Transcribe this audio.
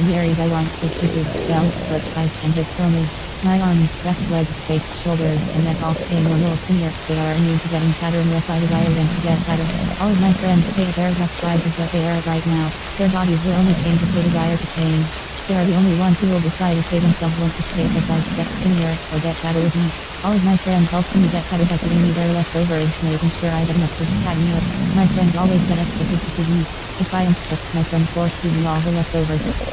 in the areas I want, to which includes belt, foot, thighs, and hips only. My arms, left legs, face, shoulders, and neck all staying stay normal skinnier. They are immune to getting fatter unless I desire them to get fatter. All of my friends stay at their exact sizes that they are right now. Their bodies will only change if they desire to change. They are the only ones who will decide if they themselves want to stay to get skinnier, or get fatter with me. All of my friends helped me get fatter by giving me their leftovers, making sure I had enough for fatting up. My friends always get extra pieces to eat. If I am sick, my friend force feed me all the leftovers.